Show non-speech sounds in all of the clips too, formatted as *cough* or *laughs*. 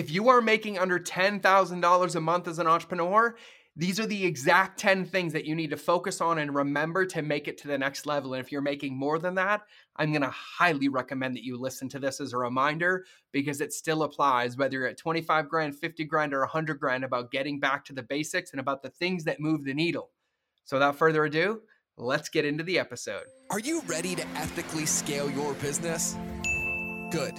If you are making under $10,000 a month as an entrepreneur, these are the exact 10 things that you need to focus on and remember to make it to the next level. And if you're making more than that, I'm going to highly recommend that you listen to this as a reminder because it still applies whether you're at 25 grand, 50 grand, or 100 grand about getting back to the basics and about the things that move the needle. So without further ado, let's get into the episode. Are you ready to ethically scale your business? Good.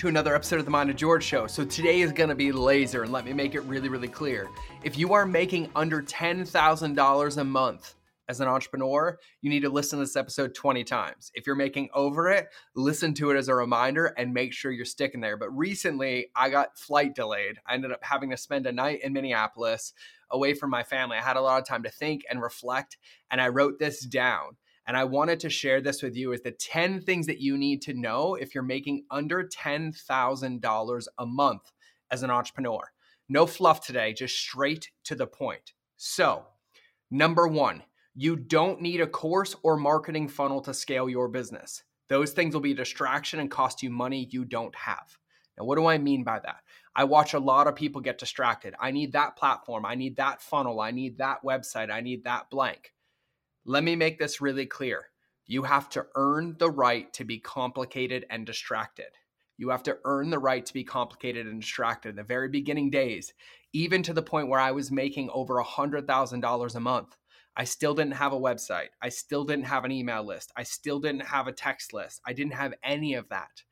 to another episode of the Mind of George show. So today is going to be laser, and let me make it really, really clear. If you are making under $10,000 a month as an entrepreneur, you need to listen to this episode 20 times. If you're making over it, listen to it as a reminder and make sure you're sticking there. But recently, I got flight delayed. I ended up having to spend a night in Minneapolis away from my family. I had a lot of time to think and reflect, and I wrote this down. And I wanted to share this with you is the 10 things that you need to know if you're making under $10,000 a month as an entrepreneur. No fluff today, just straight to the point. So, number one, you don't need a course or marketing funnel to scale your business. Those things will be a distraction and cost you money you don't have. Now, what do I mean by that? I watch a lot of people get distracted. I need that platform. I need that funnel. I need that website. I need that blank. Let me make this really clear. You have to earn the right to be complicated and distracted. You have to earn the right to be complicated and distracted. In the very beginning days, even to the point where I was making over $100,000 a month, I still didn't have a website. I still didn't have an email list. I still didn't have a text list. I didn't have any of that.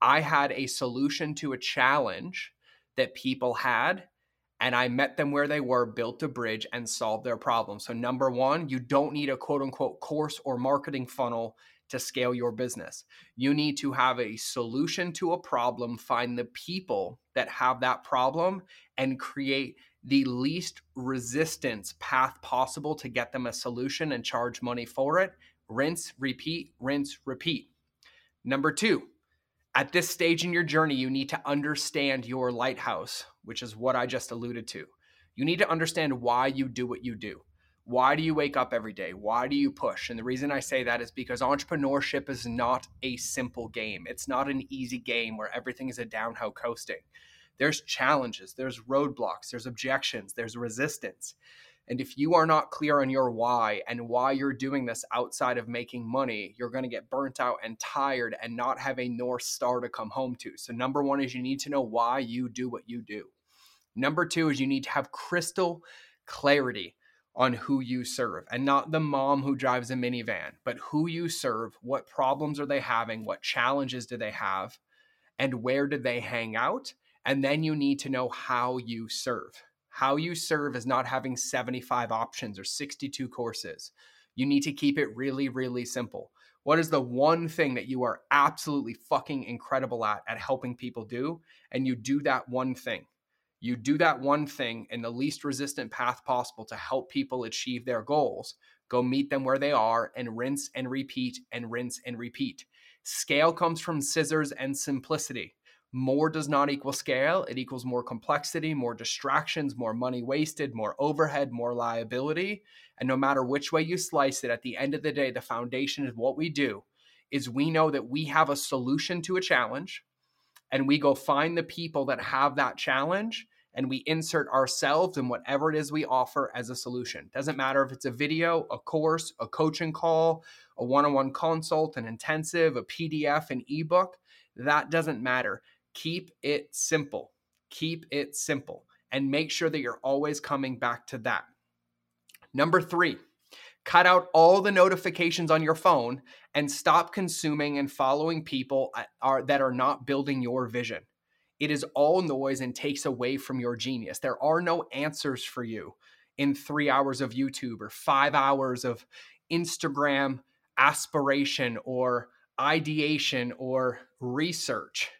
I had a solution to a challenge that people had and I met them where they were, built a bridge, and solved their problem. So, number one, you don't need a quote unquote course or marketing funnel to scale your business. You need to have a solution to a problem, find the people that have that problem, and create the least resistance path possible to get them a solution and charge money for it. Rinse, repeat, rinse, repeat. Number two, at this stage in your journey, you need to understand your lighthouse, which is what I just alluded to. You need to understand why you do what you do. Why do you wake up every day? Why do you push? And the reason I say that is because entrepreneurship is not a simple game. It's not an easy game where everything is a downhill coasting. There's challenges, there's roadblocks, there's objections, there's resistance. And if you are not clear on your why and why you're doing this outside of making money, you're going to get burnt out and tired and not have a North Star to come home to. So, number one is you need to know why you do what you do. Number two is you need to have crystal clarity on who you serve and not the mom who drives a minivan, but who you serve, what problems are they having, what challenges do they have, and where do they hang out? And then you need to know how you serve. How you serve is not having 75 options or 62 courses. You need to keep it really, really simple. What is the one thing that you are absolutely fucking incredible at at helping people do? And you do that one thing. You do that one thing in the least resistant path possible to help people achieve their goals. Go meet them where they are and rinse and repeat and rinse and repeat. Scale comes from scissors and simplicity. More does not equal scale. It equals more complexity, more distractions, more money wasted, more overhead, more liability. And no matter which way you slice it, at the end of the day, the foundation of what we do is we know that we have a solution to a challenge and we go find the people that have that challenge and we insert ourselves in whatever it is we offer as a solution. Doesn't matter if it's a video, a course, a coaching call, a one on one consult, an intensive, a PDF, an ebook. That doesn't matter. Keep it simple. Keep it simple and make sure that you're always coming back to that. Number three, cut out all the notifications on your phone and stop consuming and following people that are not building your vision. It is all noise and takes away from your genius. There are no answers for you in three hours of YouTube or five hours of Instagram aspiration or ideation or research.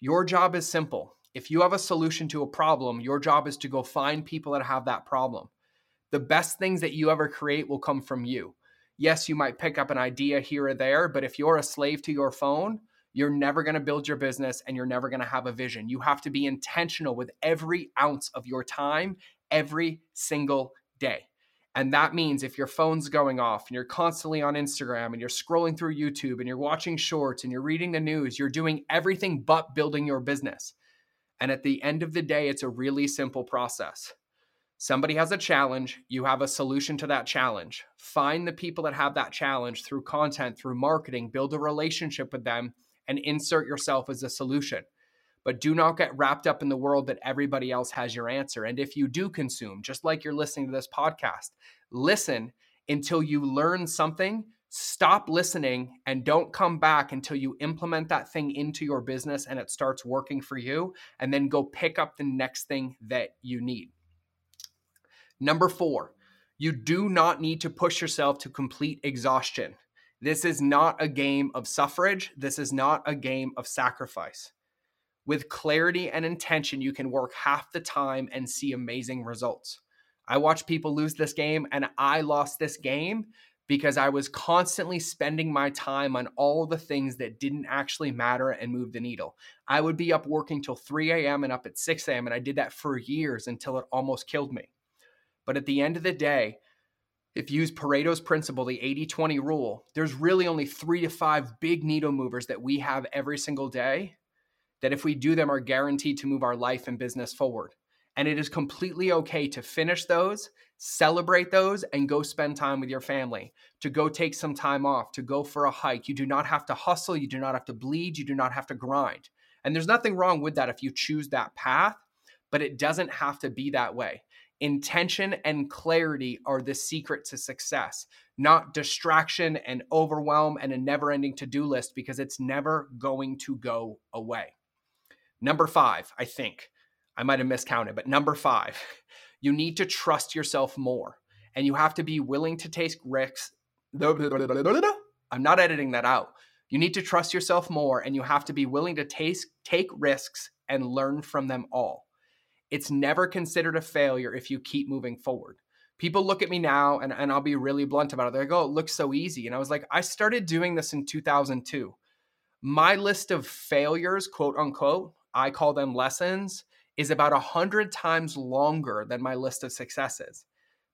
Your job is simple. If you have a solution to a problem, your job is to go find people that have that problem. The best things that you ever create will come from you. Yes, you might pick up an idea here or there, but if you're a slave to your phone, you're never going to build your business and you're never going to have a vision. You have to be intentional with every ounce of your time every single day. And that means if your phone's going off and you're constantly on Instagram and you're scrolling through YouTube and you're watching shorts and you're reading the news, you're doing everything but building your business. And at the end of the day, it's a really simple process. Somebody has a challenge, you have a solution to that challenge. Find the people that have that challenge through content, through marketing, build a relationship with them, and insert yourself as a solution. But do not get wrapped up in the world that everybody else has your answer. And if you do consume, just like you're listening to this podcast, listen until you learn something. Stop listening and don't come back until you implement that thing into your business and it starts working for you. And then go pick up the next thing that you need. Number four, you do not need to push yourself to complete exhaustion. This is not a game of suffrage. This is not a game of sacrifice. With clarity and intention, you can work half the time and see amazing results. I watch people lose this game, and I lost this game because I was constantly spending my time on all the things that didn't actually matter and move the needle. I would be up working till 3 a.m. and up at 6 a.m., and I did that for years until it almost killed me. But at the end of the day, if you use Pareto's principle, the 80 20 rule, there's really only three to five big needle movers that we have every single day that, if we do them, are guaranteed to move our life and business forward. And it is completely okay to finish those, celebrate those, and go spend time with your family, to go take some time off, to go for a hike. You do not have to hustle, you do not have to bleed, you do not have to grind. And there's nothing wrong with that if you choose that path, but it doesn't have to be that way. Intention and clarity are the secret to success, not distraction and overwhelm and a never ending to do list because it's never going to go away. Number five, I think, I might have miscounted, but number five, *laughs* you need to trust yourself more and you have to be willing to take risks. *laughs* I'm not editing that out. You need to trust yourself more and you have to be willing to take, take risks and learn from them all. It's never considered a failure if you keep moving forward. People look at me now, and, and I'll be really blunt about it. They go, oh, it looks so easy. And I was like, I started doing this in 2002. My list of failures, quote unquote, I call them lessons, is about a hundred times longer than my list of successes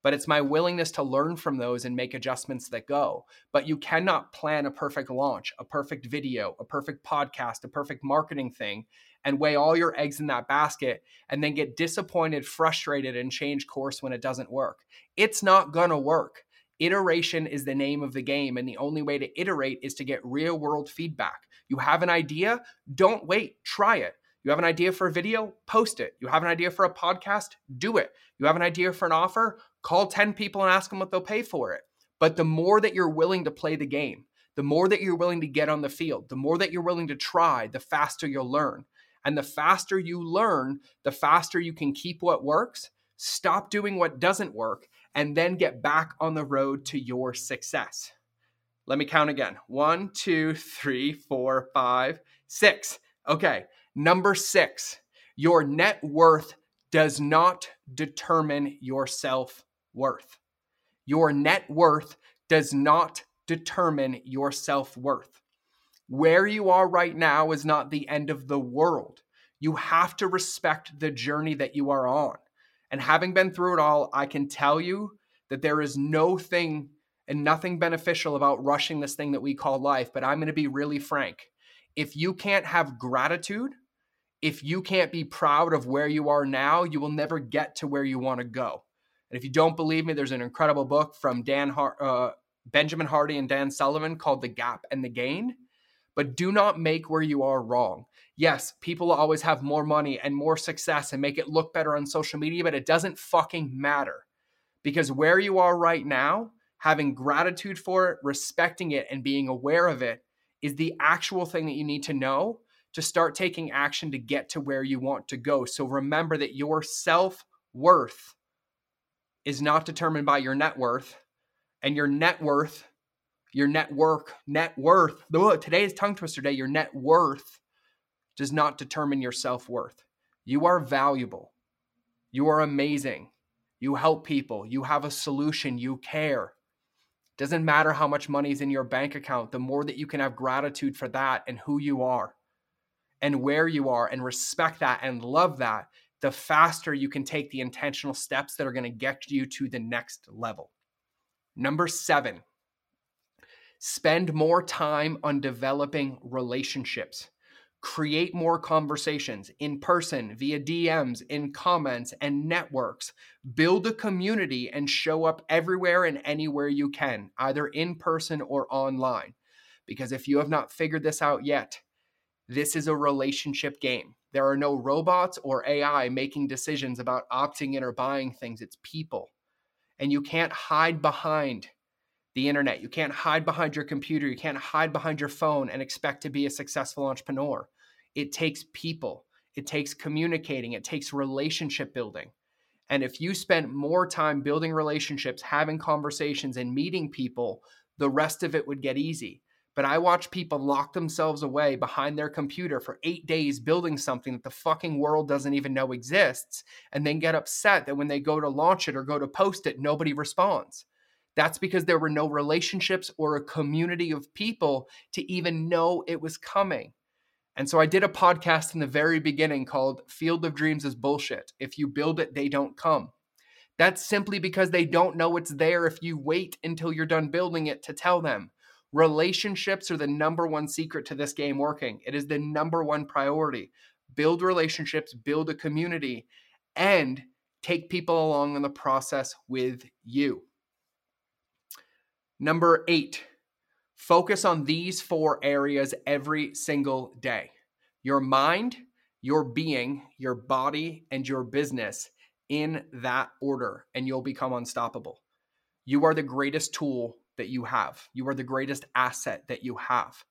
but it's my willingness to learn from those and make adjustments that go. But you cannot plan a perfect launch, a perfect video, a perfect podcast, a perfect marketing thing, and weigh all your eggs in that basket and then get disappointed, frustrated, and change course when it doesn't work. It's not gonna work. Iteration is the name of the game, and the only way to iterate is to get real world feedback. You have an idea, don't wait, try it. You have an idea for a video, post it. You have an idea for a podcast, do it. You have an idea for an offer, call 10 people and ask them what they'll pay for it. But the more that you're willing to play the game, the more that you're willing to get on the field, the more that you're willing to try, the faster you'll learn. And the faster you learn, the faster you can keep what works, stop doing what doesn't work, and then get back on the road to your success. Let me count again one, two, three, four, five, six. Okay, Number six, your net worth does not determine your self worth. Your net worth does not determine your self worth. Where you are right now is not the end of the world. You have to respect the journey that you are on. And having been through it all, I can tell you that there is no thing and nothing beneficial about rushing this thing that we call life. But I'm going to be really frank. If you can't have gratitude if you can't be proud of where you are now, you will never get to where you want to go. And if you don't believe me, there's an incredible book from Dan Har- uh, Benjamin Hardy and Dan Sullivan called The Gap and the Gain. But do not make where you are wrong. Yes, people always have more money and more success and make it look better on social media, but it doesn't fucking matter. Because where you are right now, having gratitude for it, respecting it, and being aware of it is the actual thing that you need to know to start taking action to get to where you want to go. So remember that your self worth is not determined by your net worth, and your net worth, your net network, net worth, today is tongue twister day, your net worth does not determine your self worth. You are valuable. You are amazing. You help people. You have a solution. You care. Doesn't matter how much money is in your bank account, the more that you can have gratitude for that and who you are and where you are and respect that and love that, the faster you can take the intentional steps that are going to get you to the next level. Number seven, spend more time on developing relationships. Create more conversations in person, via DMs, in comments, and networks. Build a community and show up everywhere and anywhere you can, either in person or online. Because if you have not figured this out yet, this is a relationship game. There are no robots or AI making decisions about opting in or buying things. It's people. And you can't hide behind the internet. You can't hide behind your computer. You can't hide behind your phone and expect to be a successful entrepreneur. It takes people, it takes communicating, it takes relationship building. And if you spend more time building relationships, having conversations, and meeting people, the rest of it would get easy. But I watch people lock themselves away behind their computer for eight days building something that the fucking world doesn't even know exists, and then get upset that when they go to launch it or go to post it, nobody responds. That's because there were no relationships or a community of people to even know it was coming. And so I did a podcast in the very beginning called Field of Dreams is Bullshit. If you build it, they don't come. That's simply because they don't know it's there if you wait until you're done building it to tell them. Relationships are the number one secret to this game working. It is the number one priority. Build relationships, build a community, and take people along in the process with you. Number eight, Focus on these four areas every single day your mind, your being, your body, and your business in that order, and you'll become unstoppable. You are the greatest tool that you have, you are the greatest asset that you have.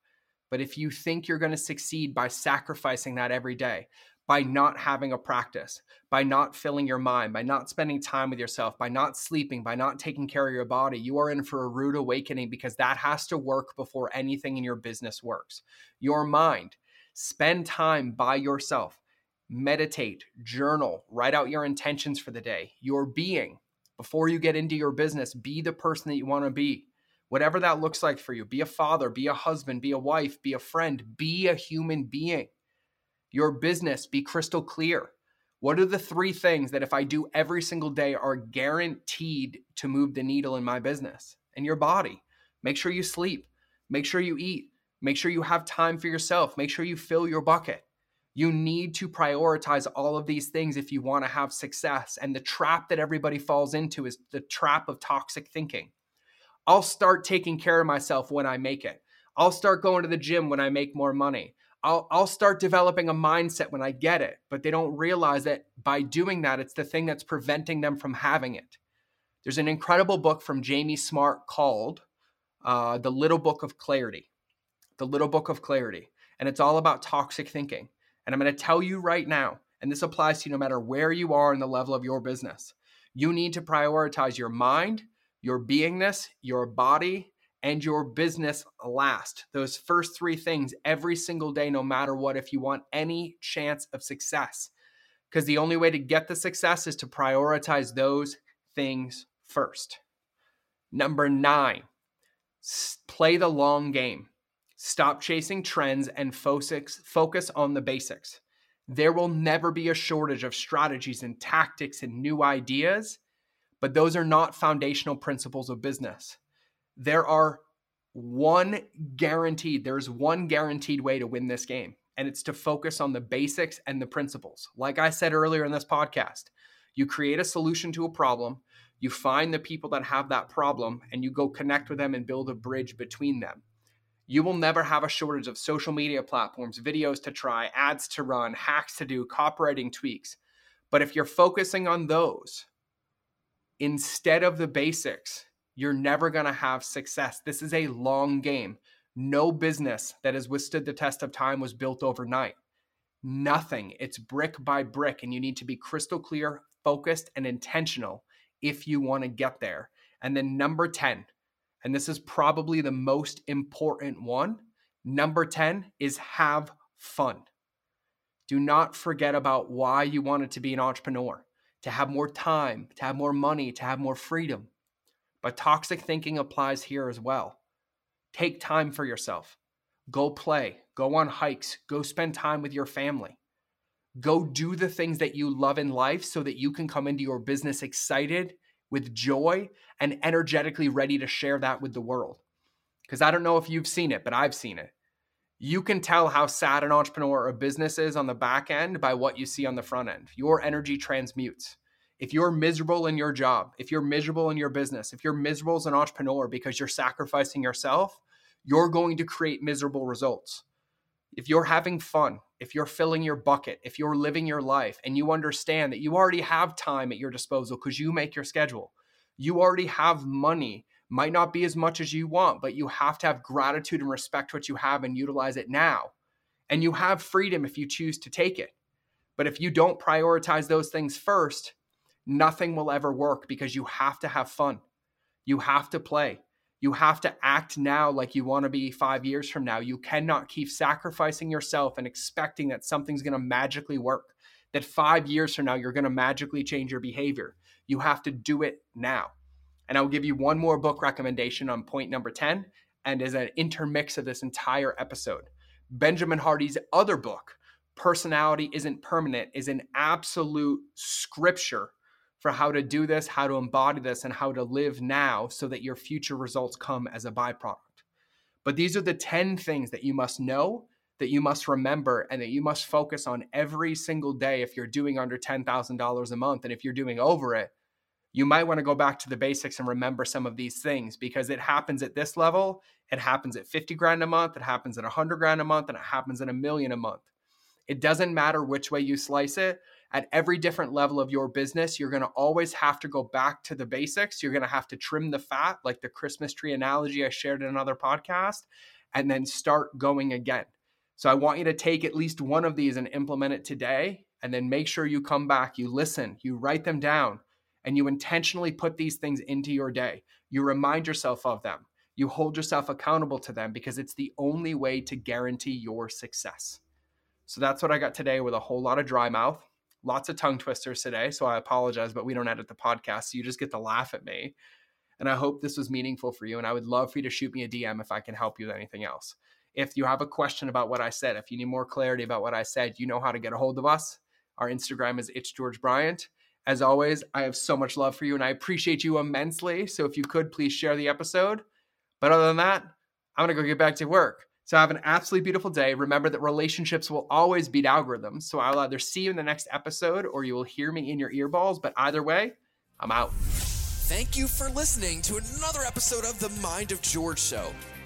But if you think you're going to succeed by sacrificing that every day, by not having a practice, by not filling your mind, by not spending time with yourself, by not sleeping, by not taking care of your body, you are in for a rude awakening because that has to work before anything in your business works. Your mind, spend time by yourself, meditate, journal, write out your intentions for the day. Your being, before you get into your business, be the person that you want to be. Whatever that looks like for you, be a father, be a husband, be a wife, be a friend, be a human being your business be crystal clear. What are the three things that if I do every single day are guaranteed to move the needle in my business? And your body. Make sure you sleep. Make sure you eat. Make sure you have time for yourself. Make sure you fill your bucket. You need to prioritize all of these things if you want to have success. And the trap that everybody falls into is the trap of toxic thinking. I'll start taking care of myself when I make it. I'll start going to the gym when I make more money. I'll, I'll start developing a mindset when I get it, but they don't realize that by doing that, it's the thing that's preventing them from having it. There's an incredible book from Jamie Smart called uh, The Little Book of Clarity. The Little Book of Clarity. And it's all about toxic thinking. And I'm going to tell you right now, and this applies to you no matter where you are in the level of your business, you need to prioritize your mind, your beingness, your body, and your business last. Those first three things every single day, no matter what, if you want any chance of success. Because the only way to get the success is to prioritize those things first. Number nine, play the long game. Stop chasing trends and focus, focus on the basics. There will never be a shortage of strategies and tactics and new ideas, but those are not foundational principles of business there are one guaranteed, there's one guaranteed way to win this game, and it's to focus on the basics and the principles. Like I said earlier in this podcast, you create a solution to a problem, you find the people that have that problem, and you go connect with them and build a bridge between them. You will never have a shortage of social media platforms, videos to try, ads to run, hacks to do, copywriting tweaks. But if you're focusing on those instead of the basics, you're never going to have success. This is a long game. No business that has withstood the test of time was built overnight. Nothing. It's brick by brick, and you need to be crystal clear, focused, and intentional if you want to get there. And then, number 10, and this is probably the most important one number 10 is have fun. Do not forget about why you wanted to be an entrepreneur to have more time, to have more money, to have more freedom. But toxic thinking applies here as well. Take time for yourself. Go play, go on hikes, go spend time with your family. Go do the things that you love in life so that you can come into your business excited, with joy, and energetically ready to share that with the world. Because I don't know if you've seen it, but I've seen it. You can tell how sad an entrepreneur or business is on the back end by what you see on the front end. Your energy transmutes. If you're miserable in your job, if you're miserable in your business, if you're miserable as an entrepreneur because you're sacrificing yourself, you're going to create miserable results. If you're having fun, if you're filling your bucket, if you're living your life and you understand that you already have time at your disposal because you make your schedule, you already have money, might not be as much as you want, but you have to have gratitude and respect what you have and utilize it now. And you have freedom if you choose to take it. But if you don't prioritize those things first, nothing will ever work because you have to have fun. You have to play. You have to act now like you want to be five years from now. You cannot keep sacrificing yourself and expecting that something's going to magically work, that five years from now, you're going to magically change your behavior. You have to do it now. And I'll give you one more book recommendation on point number 10 and as an intermix of this entire episode. Benjamin Hardy's other book, Personality Isn't Permanent, is an absolute scripture for how to do this, how to embody this, and how to live now so that your future results come as a byproduct. But these are the 10 things that you must know, that you must remember, and that you must focus on every single day if you're doing under $10,000 a month. And if you're doing over it, you might want to go back to the basics and remember some of these things because it happens at this level, it happens at 50 grand a month, it happens at 100 grand a month, and it happens at a million a month. It doesn't matter which way you slice it. At every different level of your business, you're going to always have to go back to the basics. You're going to have to trim the fat, like the Christmas tree analogy I shared in another podcast, and then start going again. So I want you to take at least one of these and implement it today, and then make sure you come back, you listen, you write them down, and you intentionally put these things into your day. You remind yourself of them. You hold yourself accountable to them because it's the only way to guarantee your success. So that's what I got today with a whole lot of dry mouth, lots of tongue twisters today. So I apologize, but we don't edit the podcast. So you just get to laugh at me. And I hope this was meaningful for you. And I would love for you to shoot me a DM if I can help you with anything else. If you have a question about what I said, if you need more clarity about what I said, you know how to get a hold of us. Our Instagram is it's George Bryant. As always, I have so much love for you and I appreciate you immensely. So if you could, please share the episode. But other than that, I'm going to go get back to work. So have an absolutely beautiful day. Remember that relationships will always beat algorithms. So I'll either see you in the next episode or you will hear me in your earballs. But either way, I'm out. Thank you for listening to another episode of The Mind of George Show